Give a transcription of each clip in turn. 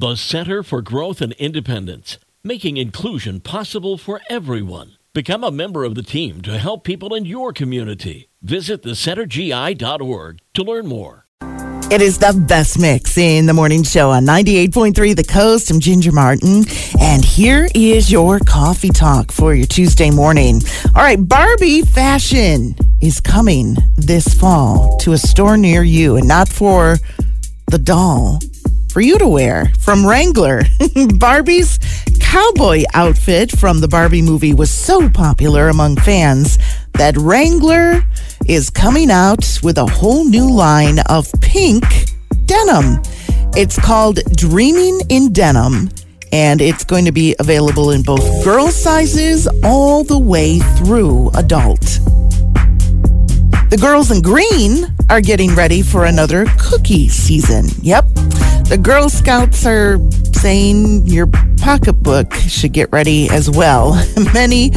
The Center for Growth and Independence, making inclusion possible for everyone. Become a member of the team to help people in your community. Visit thecentergi.org to learn more. It is the best mix in the morning show on 98.3 The Coast. I'm Ginger Martin, and here is your coffee talk for your Tuesday morning. All right, Barbie fashion is coming this fall to a store near you, and not for the doll, for you to wear from Wrangler. Barbie's cowboy outfit from the Barbie movie was so popular among fans that Wrangler is coming out with a whole new line of pink denim. It's called Dreaming in Denim, and it's going to be available in both girl sizes all the way through adult. The girls in green are getting ready for another cookie season. Yep. The Girl Scouts are saying your pocketbook should get ready as well. Many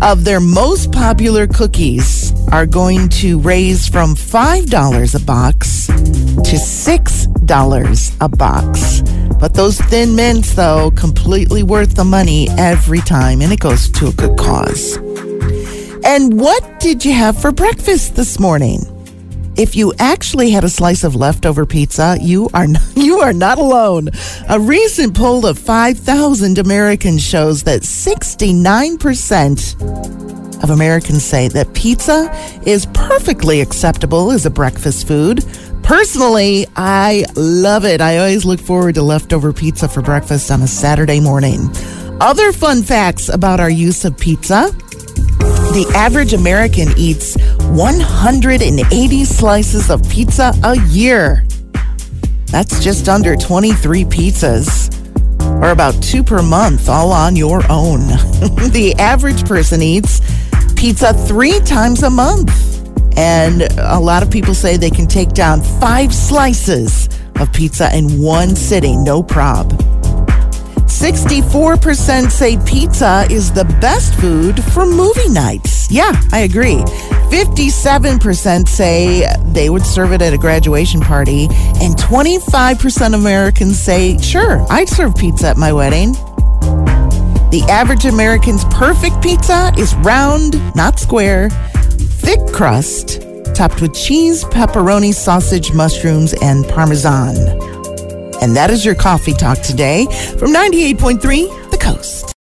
of their most popular cookies are going to raise from $5 a box to $6 a box. But those thin mints, though, completely worth the money every time, and it goes to a good cause. And what did you have for breakfast this morning? If you actually had a slice of leftover pizza, you are not, you are not alone. A recent poll of 5,000 Americans shows that 69% of Americans say that pizza is perfectly acceptable as a breakfast food. Personally, I love it. I always look forward to leftover pizza for breakfast on a Saturday morning. Other fun facts about our use of pizza. The average American eats 180 slices of pizza a year. That's just under 23 pizzas, or about two per month, all on your own. the average person eats pizza three times a month. And a lot of people say they can take down five slices of pizza in one sitting, no prob. 64% say pizza is the best food for movie nights. Yeah, I agree. 57% say they would serve it at a graduation party. And 25% of Americans say, sure, I'd serve pizza at my wedding. The average American's perfect pizza is round, not square, thick crust, topped with cheese, pepperoni, sausage, mushrooms, and parmesan. And that is your coffee talk today from 98.3 The Coast.